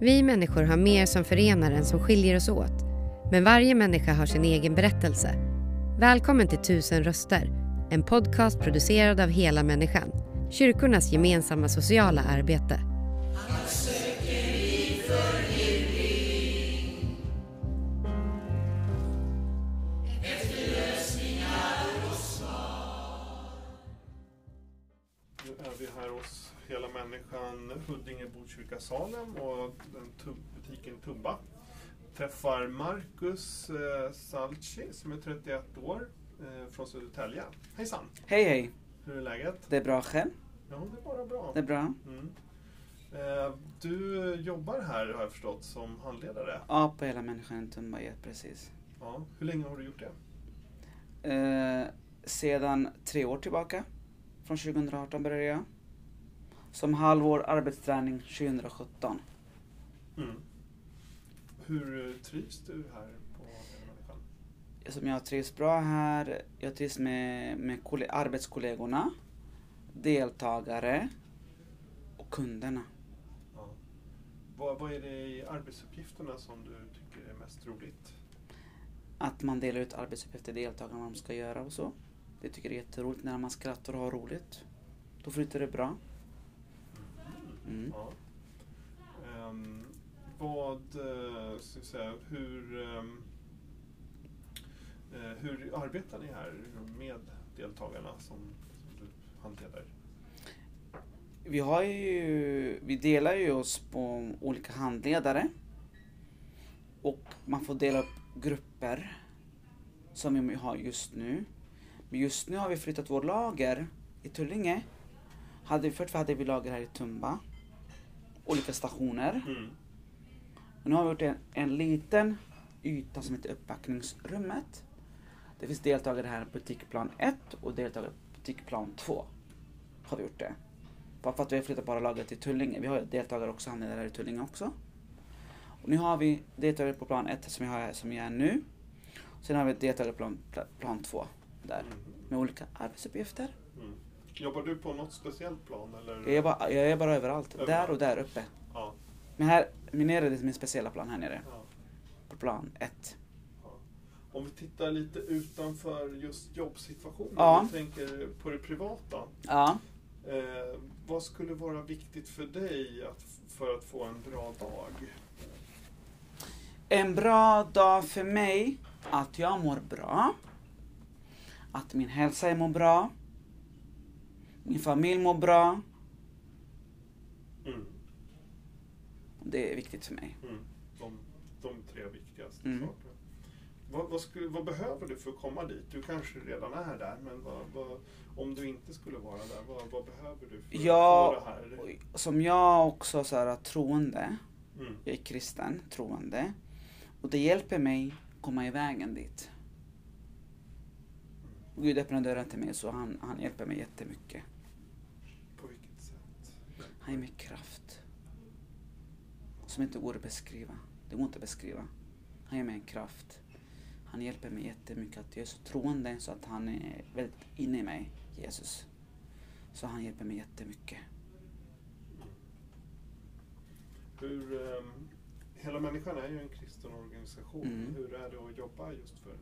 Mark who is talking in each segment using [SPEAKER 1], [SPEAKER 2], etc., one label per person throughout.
[SPEAKER 1] Vi människor har mer som förenar än som skiljer oss åt. Men varje människa har sin egen berättelse. Välkommen till Tusen röster, en podcast producerad av Hela Människan, kyrkornas gemensamma sociala arbete.
[SPEAKER 2] Nu är vi här hos Hela Människan, Huddinge Botkyrka Salem och den tum- butiken Tumba. Träffar Marcus eh, Salci som är 31 år eh, från Södertälje. Hejsan!
[SPEAKER 3] Hej hej,
[SPEAKER 2] Hur är läget?
[SPEAKER 3] det är bra själv?
[SPEAKER 2] Ja, det är bara bra.
[SPEAKER 3] Det är bra?
[SPEAKER 2] Mm. Eh, du jobbar här har jag förstått som handledare.
[SPEAKER 3] Ja, på hela människan Tumba, ja, precis.
[SPEAKER 2] Ja. Hur länge har du gjort det?
[SPEAKER 3] Eh, sedan tre år tillbaka, från 2018 började jag. Som halvår arbetsträning 2017.
[SPEAKER 2] Mm. Hur trivs du här på Människan?
[SPEAKER 3] Som jag trivs bra här, jag trivs med, med kolle- arbetskollegorna, deltagare och kunderna.
[SPEAKER 2] Ja. Vad, vad är det i arbetsuppgifterna som du tycker är mest roligt?
[SPEAKER 3] Att man delar ut arbetsuppgifter till deltagarna vad de ska göra och så. Det tycker jag är jätteroligt när man skrattar och har roligt. Då flyter det bra. Mm.
[SPEAKER 2] Ja. Ehm, vad, eh, ska jag säga, hur, eh, hur arbetar ni här med deltagarna som, som du handleder?
[SPEAKER 3] Vi har ju, vi delar ju oss på olika handledare. Och man får dela upp grupper. Som vi har just nu. Men just nu har vi flyttat vår lager i Tullinge. Hade, först hade vi lager här i Tumba. Olika stationer.
[SPEAKER 2] Mm.
[SPEAKER 3] Och nu har vi gjort en, en liten yta som heter uppbackningsrummet. Det finns deltagare här på butikplan 1 och deltagare på butikplan 2. Har vi gjort det. Bara för att vi har flyttat bara lagret till Tullinge. Vi har deltagare också, handledare här i Tullinge också. Och nu har vi deltagare på plan 1 som jag, som jag är nu. Sen har vi deltagare på plan, pla- plan 2 där. Med olika arbetsuppgifter.
[SPEAKER 2] Mm. Jobbar du på något speciellt plan? Eller?
[SPEAKER 3] Jag är bara, jag är bara överallt. Där
[SPEAKER 2] Överallt.
[SPEAKER 3] och där uppe.
[SPEAKER 2] Ja,
[SPEAKER 3] Men här, nere är det min speciella plan här nere.
[SPEAKER 2] ja,
[SPEAKER 3] På plan 1.
[SPEAKER 2] ja. Om vi tittar lite utanför just jobbsituationen,
[SPEAKER 3] Ja.
[SPEAKER 2] vi tänker på det privata.
[SPEAKER 3] Ja.
[SPEAKER 2] Eh, vad skulle vara viktigt för dig att, för att få en bra dag?
[SPEAKER 3] En bra dag för mig, att jag mår bra. Att min hälsa mår bra. Min familj mår bra.
[SPEAKER 2] Mm.
[SPEAKER 3] Det är viktigt för mig.
[SPEAKER 2] Mm. De, de tre viktigaste
[SPEAKER 3] Mm.
[SPEAKER 2] sakerna. Vad, vad, skulle, vad behöver du för att komma dit? Du kanske redan är där, men vad, om du inte skulle vara där, vad, behöver du för
[SPEAKER 3] Jag,
[SPEAKER 2] att få det här?
[SPEAKER 3] som jag också så här, troende,
[SPEAKER 2] Mm.
[SPEAKER 3] jag är kristen, troende. Och det hjälper mig komma i vägen dit. Gud öppnar dörren till mig så han, han hjälper mig jättemycket.
[SPEAKER 2] På vilket sätt?
[SPEAKER 3] Han ger mig kraft. Som inte går att beskriva. Det går inte att beskriva. Han ger mig en kraft. Han hjälper mig jättemycket. Att jag är så troende så att han är väldigt inne i mig, Jesus. Så han hjälper mig jättemycket.
[SPEAKER 2] Hur, ehm, hela människan är ju en kristen organisation.
[SPEAKER 3] Mm.
[SPEAKER 2] Hur är det att jobba just för?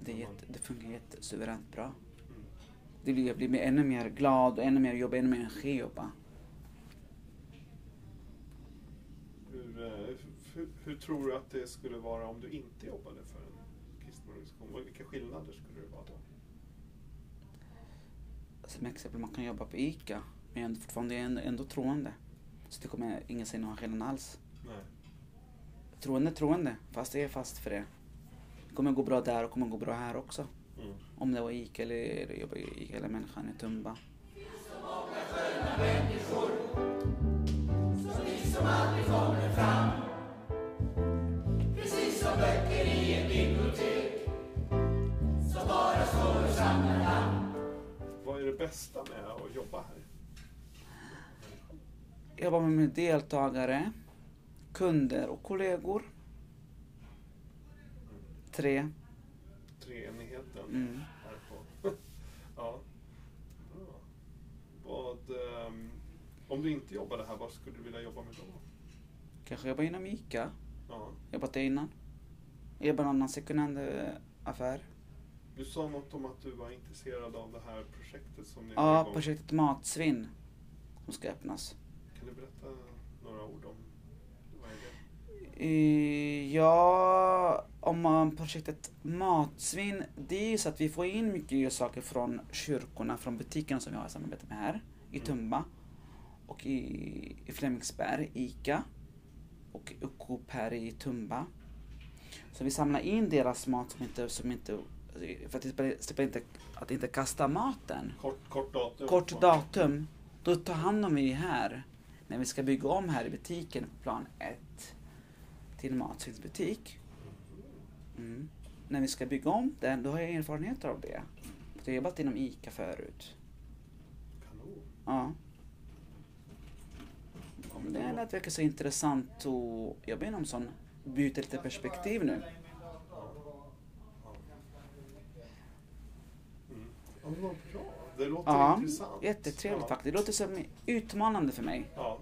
[SPEAKER 3] Det, jätte, det fungerar jättesuveränt bra. Det blir, jag blir ännu mer glad och ännu mer jobb, ännu mer energi jobba.
[SPEAKER 2] Hur, eh, hur, hur tror du att det skulle vara om du inte jobbade för en kristen organisation? Vilka skillnader skulle det vara då?
[SPEAKER 3] Som exempel, man kan jobba på ICA, men jag är fortfarande ändå, ändå troende. Så det kommer ingen se någon skillnad alls.
[SPEAKER 2] Nej.
[SPEAKER 3] Troende, troende, fast jag är fast för det. Kommer gå bra där och kommer gå bra här också.
[SPEAKER 2] Mm.
[SPEAKER 3] Om det var ICA eller, eller jobba i ICA eller människan i Tumba.
[SPEAKER 2] Vad är det bästa med att jobba här?
[SPEAKER 3] Jag jobbar med deltagare, kunder och kollegor. Tre.
[SPEAKER 2] Treenigheten
[SPEAKER 3] Mm.
[SPEAKER 2] här på... ja. Bra. Vad, ehm, om du inte jobbade här, vad skulle du vilja jobba med då?
[SPEAKER 3] Kanske jobba inom ICA.
[SPEAKER 2] Ja.
[SPEAKER 3] Jobbat där innan. Jobba i en annan second hand eh, affär.
[SPEAKER 2] Du sa något om att du var intresserad av det här projektet som ni
[SPEAKER 3] Ja, projektet Matsvinn. Som ska öppnas.
[SPEAKER 2] Kan du berätta några ord om vad är det?
[SPEAKER 3] Eh, Ja, om man projektet Matsvinn, det är ju så att vi får in mycket saker från kyrkorna, från butikerna som vi har samarbete med här i
[SPEAKER 2] Mm.
[SPEAKER 3] Tumba och i, i Flemingsberg, ICA och Coop här i Tumba. Så vi samlar in deras mat som inte, som inte för att spelar inte, att inte kasta maten.
[SPEAKER 2] Kort, kort datum?
[SPEAKER 3] Kort datum, då tar hand om vi här när vi ska bygga om här i butiken plan 1 till matsvinnsbutik. Mm. När vi ska bygga om den, då har jag erfarenheter av det. Jag har jobbat inom ICA förut.
[SPEAKER 2] Kanon.
[SPEAKER 3] Ja. Om det lät verkar så intressant att jobba inom sån, byta lite perspektiv nu.
[SPEAKER 2] Mm. Ja. Det låter
[SPEAKER 3] Ja,
[SPEAKER 2] intressant.
[SPEAKER 3] jättetrevligt
[SPEAKER 2] ja.
[SPEAKER 3] faktiskt. Det låter som utmanande för mig.
[SPEAKER 2] Ja.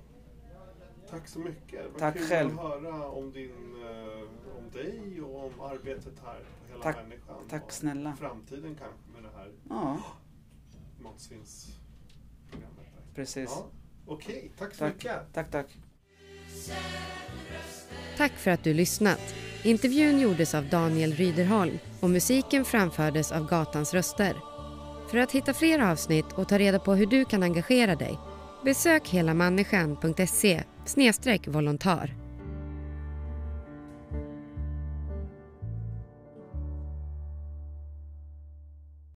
[SPEAKER 2] Tack så mycket. Vad
[SPEAKER 3] Tack
[SPEAKER 2] kul
[SPEAKER 3] själv.
[SPEAKER 2] att höra om, din, eh, om dig och om arbetet här på Hela
[SPEAKER 3] Tack-
[SPEAKER 2] Människan.
[SPEAKER 3] tack
[SPEAKER 2] och
[SPEAKER 3] snälla.
[SPEAKER 2] Framtiden kanske med det här
[SPEAKER 3] Ja,
[SPEAKER 2] matsvinnsprogrammet.
[SPEAKER 3] precis.
[SPEAKER 2] Ja. Okej, tack så
[SPEAKER 3] Tack.
[SPEAKER 2] mycket.
[SPEAKER 3] Tack, tack.
[SPEAKER 1] Tack för att du lyssnat. Intervjun gjordes av Daniel Ryderholm och musiken framfördes av Gatans röster. För att hitta fler avsnitt och ta reda på hur du kan engagera dig besök helamänniskan.se snedstreck volontär.